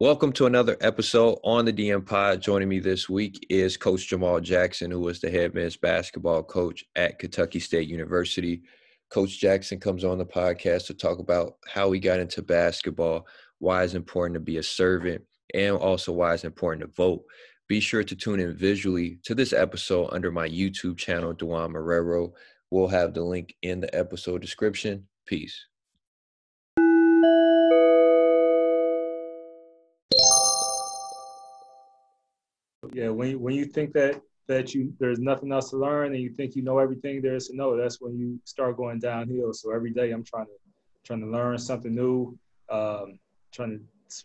Welcome to another episode on the DM Pod. Joining me this week is Coach Jamaal Jackson, who was the head men's basketball coach at Kentucky State University. Coach Jackson comes on the podcast to talk about how he got into basketball, why it's important to be a servant, and also why it's important to vote. Be sure to tune in visually to this episode under my YouTube channel, DeJuan Marrero. We'll have the link in the episode description. Peace. Yeah, when you, when you think that that you there's nothing else to learn and you think you know everything there is to know, that's when you start going downhill. So every day I'm trying to trying to learn something new, um, trying to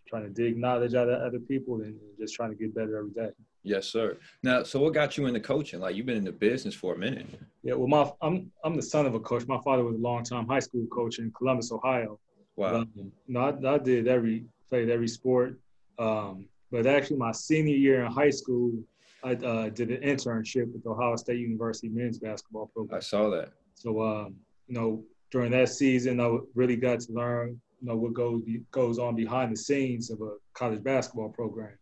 trying to dig knowledge out of other people and just trying to get better every day. Yes, sir. Now, so what got you into coaching? Like you've been in the business for a minute. Yeah, well, my I'm I'm the son of a coach. My father was a long time high school coach in Columbus, Ohio. Wow. Um, know, I, I did every played every sport. Um, but actually, my senior year in high school, I uh, did an internship with the Ohio State University men's basketball program. I saw that. So, um, you know, during that season, I really got to learn, you know, what goes goes on behind the scenes of a college basketball program.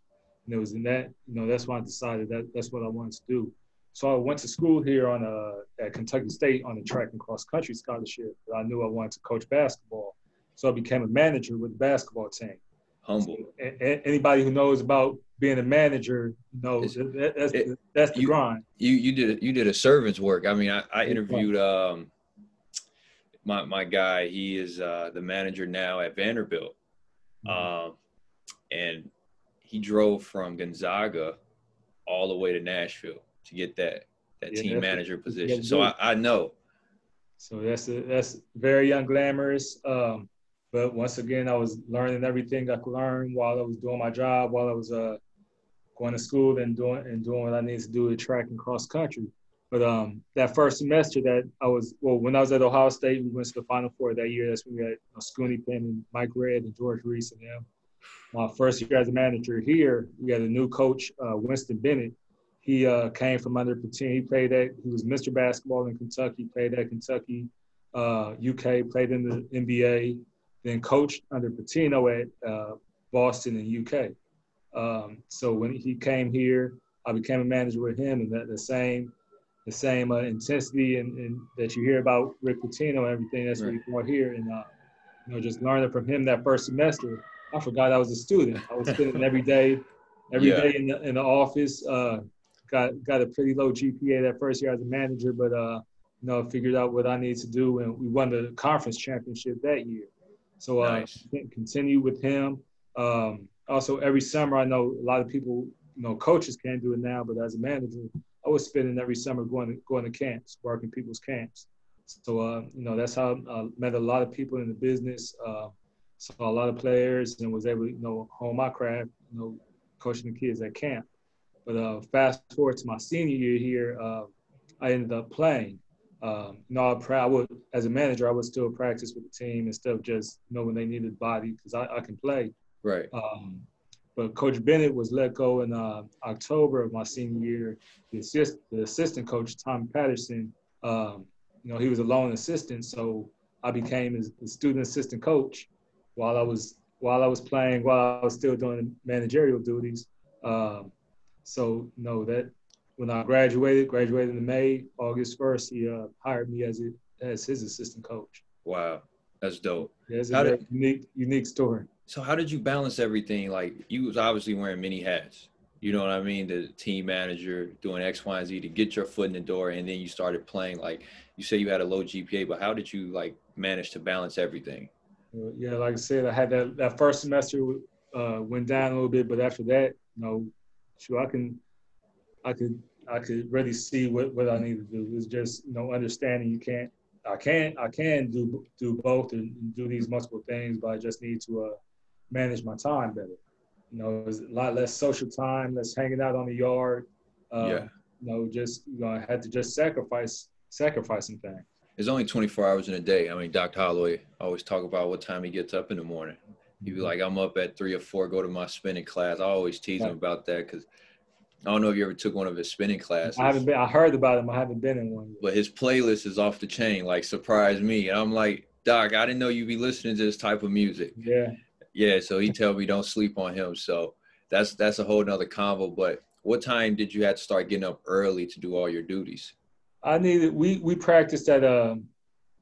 And it was in that, you know, that's why I decided that that's what I wanted to do. So I went to school here on a, at Kentucky State on a track and cross country scholarship. But I knew I wanted to coach basketball, so I became a manager with the basketball team humble. Anybody who knows about being a manager knows that, that's it, that's the you, grind. You you did you did a servant's work. I mean, I, I interviewed um my my guy. He is uh, the manager now at Vanderbilt, mm-hmm. um, and he drove from Gonzaga all the way to Nashville to get that that yeah, team manager position. So I, I know. So that's a, that's very unglamorous. Um, but once again, I was learning everything I could learn while I was doing my job, while I was uh, going to school and doing and doing what I needed to do at track and cross country. But um, that first semester that I was, well, when I was at Ohio State, we went to the Final Four that year. That's when we had you know, Scoonie Penn and Mike Redd and George Reese and them. My first year as a manager here, we had a new coach, uh, Winston Bennett. He uh, came from under Pitino. He played at, he was Mr. Basketball in Kentucky, played at Kentucky, uh, UK, played in the NBA, then coached under Pitino at uh, Boston and UK. Um, so when he came here, I became a manager with him, and that the same, the same uh, intensity and, and, that you hear about Rick Pitino and everything. That's right. what you here, and uh, you know, just learning from him that first semester. I forgot I was a student. I was spending every day, every yeah. day in the in the office. Uh, got got a pretty low GPA that first year as a manager, but uh, you know, figured out what I needed to do, and we won the conference championship that year. So uh, nice. continue with him. Um, also, every summer, I know a lot of people, you know, coaches can't do it now, but as a manager, I was spending every summer going to, going to camps, working people's camps. So, uh, you know, that's how I met a lot of people in the business, uh, saw a lot of players, and was able to, you know, hone my craft, you know, coaching the kids at camp. But uh, fast forward to my senior year here, uh, I ended up playing. Um, I, would, as a manager, I would still practice with the team instead of just you know when they needed body because I, I, can play. Right. Um, but Coach Bennett was let go in uh, October of my senior year. The, assist, the assistant coach, Tom Patterson, um, you know, he was a lone assistant, so I became his, his, student assistant coach while I was while I was playing, while I was still doing managerial duties. Um, so no, that when I graduated, graduated in May, August 1st, he uh, hired me as, as his assistant coach. Wow, that's dope. Yeah, it's a did, unique, unique story. So how did you balance everything? Like you was obviously wearing many hats. You know what I mean? The team manager doing X, Y, and Z to get your foot in the door, and then you started playing. Like you say, you had a low GPA, but how did you like manage to balance everything? Uh, yeah, like I said, I had that that first semester uh, went down a little bit, but after that, you know, sure I can I could I could really see what, what I need to do. It's just you know understanding you can't I can't I can do do both and do these multiple things, but I just need to uh, manage my time better. You know, there's a lot less social time, less hanging out on the yard. Um, yeah. You know, just you know, I had to just sacrifice sacrificing things. There's only 24 hours in a day. I mean, Dr. Holloway always talk about what time he gets up in the morning. He'd be mm-hmm. like, I'm up at three or four, go to my spinning class. I always tease him about that because I don't know if you ever took one of his spinning classes. I haven't been. I heard about him. I haven't been in one. Yet. But his playlist is off the chain. Like surprised me, and I'm like, Doc, I didn't know you'd be listening to this type of music. Yeah. Yeah, so he tell me don't sleep on him. So that's that's a whole nother convo. But what time did you have to start getting up early to do all your duties? I needed we we practiced at um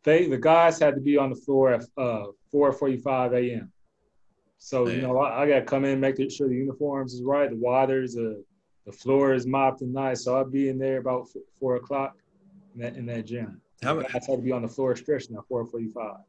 they the guys had to be on the floor at uh 4:45 a.m. So Man. you know I, I got to come in, make sure the uniforms is right, the waters, uh, the floor is mopped and nice. So I'll be in there about four o'clock in that in that gym. How? I had to be on the floor stretching at 4:45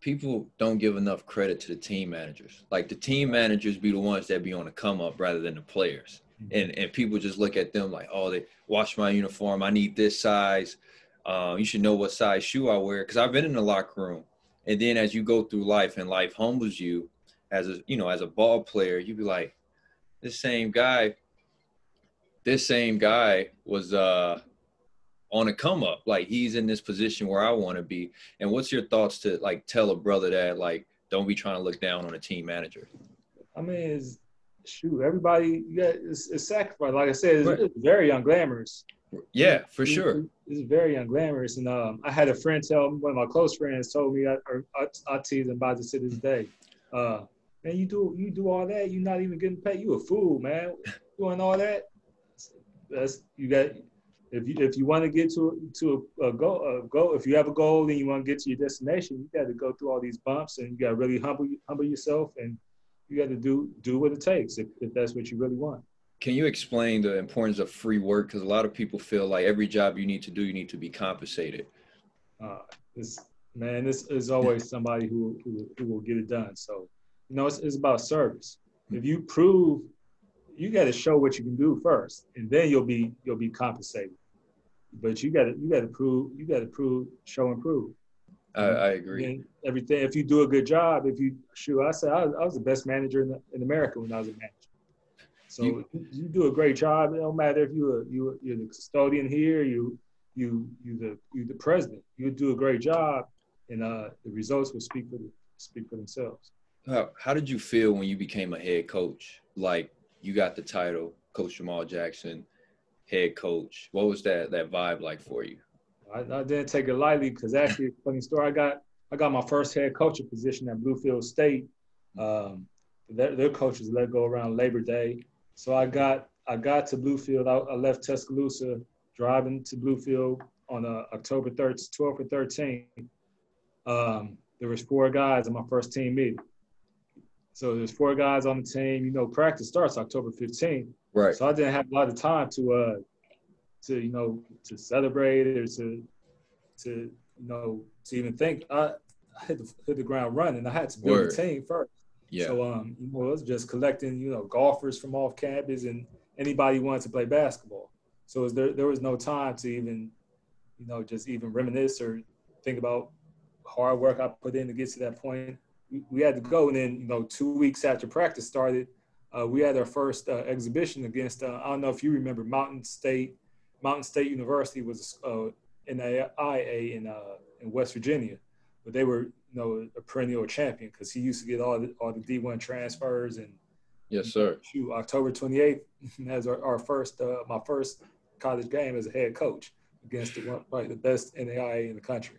people don't give enough credit to the team managers. Like the team managers be the ones that be on the come up rather than the players. Mm-hmm. And and people just look at them like, oh, they wash my uniform. I need this size. Uh, you should know what size shoe I wear because I've been in the locker room. And then as you go through life and life humbles you, as a you know as a ball player, you be like, this same guy, this same guy was uh on a come up. Like he's in this position where I want to be. And what's your thoughts to like tell a brother that like don't be trying to look down on a team manager? I mean, it's, shoot, everybody, yeah, it's, it's sacrifice. Like I said, it's, right. it's very unglamorous. Yeah, for it's, sure. It's very unglamorous. And um, I had a friend tell one of my close friends told me, I, or I, I tease him about this to this day. Uh, man, you do you do all that, you're not even getting paid. You a fool, man. Doing all that. That's you got if you if you want to get to to a, a goal, a goal, if you have a goal and you want to get to your destination, you got to go through all these bumps and you got to really humble humble yourself and you got to do do what it takes if, if that's what you really want. Can you explain the importance of free work? Because a lot of people feel like every job you need to do, you need to be compensated. Uh, this man, this is always somebody who, who who will get it done. So, you know, it's, it's about service. If you prove you got to show what you can do first, and then you'll be you'll be compensated. But you got to you got to prove you got to prove show and prove. I, I agree. And everything. If you do a good job, if you shoot, I said I, I was the best manager in, the, in America when I was a manager. So you, you, do a great job. It don't matter if you you you're the custodian here, you you you the you the president. You do a great job, and uh, the results will speak for the, speak for themselves. How, how did you feel when you became a head coach? Like you got the title, Coach Jamaal Jackson, head coach. What was that that vibe like for you? I, I didn't take it lightly because actually, funny story. I got I got my first head coaching position at Bluefield State. Um, their, their coaches let go around Labor Day, so I got I got to Bluefield. I, I left Tuscaloosa, driving to Bluefield on uh, October 3rd, 12th or 13th. Um, there was four guys in my first team meeting. So there's four guys on the team. You know, practice starts October 15th. Right. So I didn't have a lot of time to uh to you know to celebrate or to to you know to even think. I, I hit the hit the ground running. I had to build Word. a team first. Yeah. So um, you know, it was just collecting you know golfers from off campus and anybody who wanted to play basketball. So was there there was no time to even you know just even reminisce or think about hard work I put in to get to that point we had to go. And then, you know, two weeks after practice started, uh, we had our first uh, exhibition against, uh, I don't know if you remember, Mountain State. Mountain State University was uh, in the IA in, uh, in West Virginia, but they were, you know, a perennial champion because he used to get all the, all the D1 transfers. And yes, sir. Shoot, October 28th as our, our first, uh, my first college game as a head coach against the, one, the best NAIA in the country.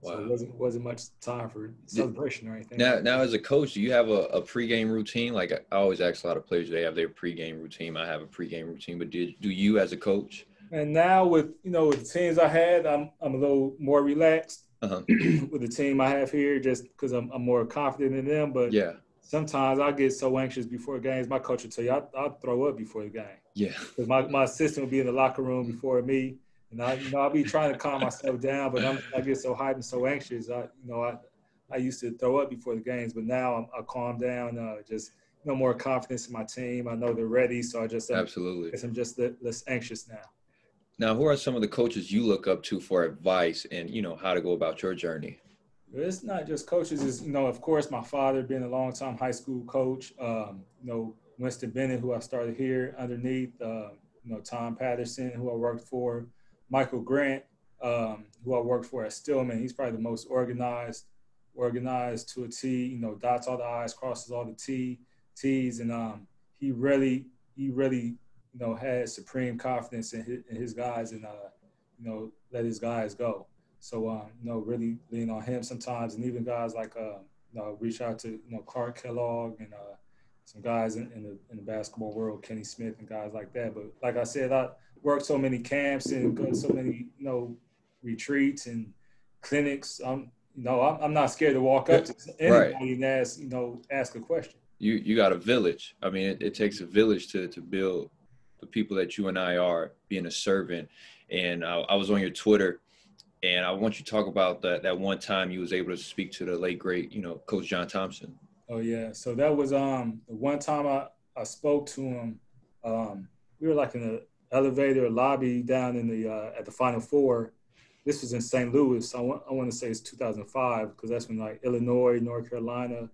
Wow. So it wasn't wasn't much time for celebration or anything. Now, now as a coach, do you have a, a pregame routine? Like I always ask a lot of players, they have their pregame routine. I have a pregame routine, but do do you as a coach? And now with you know with the teams I had, I'm I'm a little more relaxed uh-huh. with the team I have here, just because I'm I'm more confident in them. But yeah, sometimes I get so anxious before games. My coach will tell you I I'll throw up before the game. Yeah, because my my assistant will be in the locker room before me and I, you know, I'll be trying to calm myself down, but I'm, i get so hyped and so anxious. I, you know, I, I used to throw up before the games, but now I'm, I calm down, uh, just you know, more confidence in my team. I know they're ready, so I just absolutely. I'm just less anxious now. Now, who are some of the coaches you look up to for advice and you know how to go about your journey? It's not just coaches. Is you know, of course, my father being a long time high school coach. Um, you know, Winston Bennett, who I started here underneath. Uh, you know, Tom Patterson, who I worked for. Michael Grant, um, who I worked for at Stillman. He's probably the most organized, organized to a T. You know, dots all the I's, crosses all the T, T's, and um, he really, he really, you know, had supreme confidence in his, in his guys, and uh, you know, let his guys go. So, um, you know, really lean on him sometimes, and even guys like uh, you know, reach out to you know Clark Kellogg and uh, some guys in, in, the in the basketball world, Kenny Smith and guys like that. But like I said, I worked so many camps and go so many you know retreats and clinics. I'm you know I'm, I'm not scared to walk up to anybody right. and ask you know ask a question. You you got a village. I mean, it, it takes a village to to build the people that you and I are, being a servant. And I, I was on your Twitter and I want you to talk about that that one time you was able to speak to the late great, you know, Coach John Thompson. Oh yeah, so that was um the one time I I spoke to him. Um, we were like in the elevator lobby down in the uh, at the Final Four. This was in St. Louis. I want I want to say it's 2005 because that's when like Illinois, North Carolina,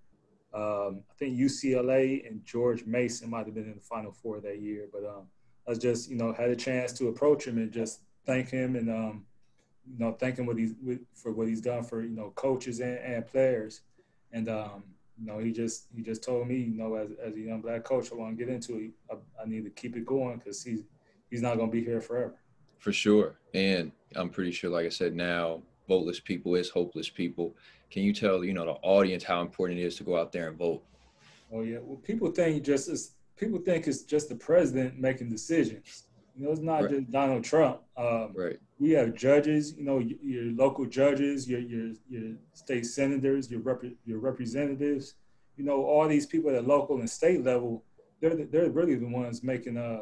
um, I think UCLA and George Mason might have been in the Final Four that year. But um, I was just you know had a chance to approach him and just thank him and um, you know, thanking what he's for what he's done for you know coaches and, and players, and um, you know he just he just told me you know as, as a young black coach I want to get into it I, I need to keep it going because he's he's not going to be here forever. For sure, and I'm pretty sure, like I said, now voteless people is hopeless people. Can you tell you know the audience how important it is to go out there and vote? Oh yeah, well people think just as people think it's just the president making decisions. You know, it's not right. just Donald Trump. Um, right. We have judges. You know, your, your, local judges, your your your state senators, your rep, your representatives. You know, all these people at the local and state level, they're they're really the ones making uh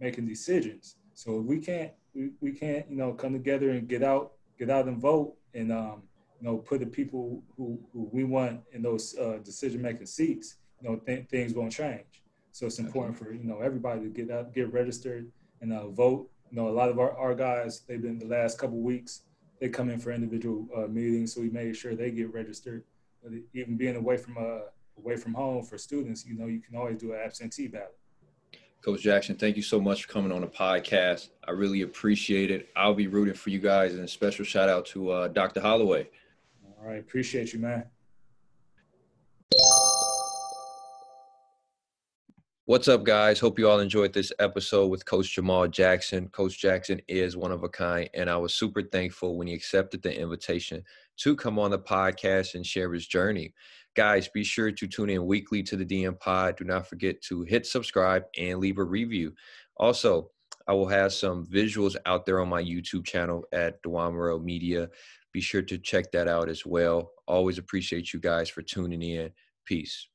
making decisions. So we can't we, we can't you know come together and get out get out and vote and um you know put the people who, who we want in those uh, decision making seats. You know, th- things won't change. So it's important for you know everybody to get out, get registered, and uh, vote. You know, a lot of our, our guys, they've been the last couple weeks, they come in for individual uh, meetings, so we made sure they get registered. But even being away from uh, away from home for students, you know, you can always do an absentee ballot. Coach Jackson, thank you so much for coming on the podcast. I really appreciate it. I'll be rooting for you guys, and a special shout out to uh, Dr. Holloway. All right, appreciate you, man. What's up, guys? Hope you all enjoyed this episode with Coach Jamaal Jackson. Coach Jackson is one of a kind, and I was super thankful when he accepted the invitation to come on the podcast and share his journey. Guys, be sure to tune in weekly to the DM Pod. Do not forget to hit subscribe and leave a review. Also, I will have some visuals out there on my YouTube channel at DeJuan Media. Be sure to check that out as well. Always appreciate you guys for tuning in. Peace.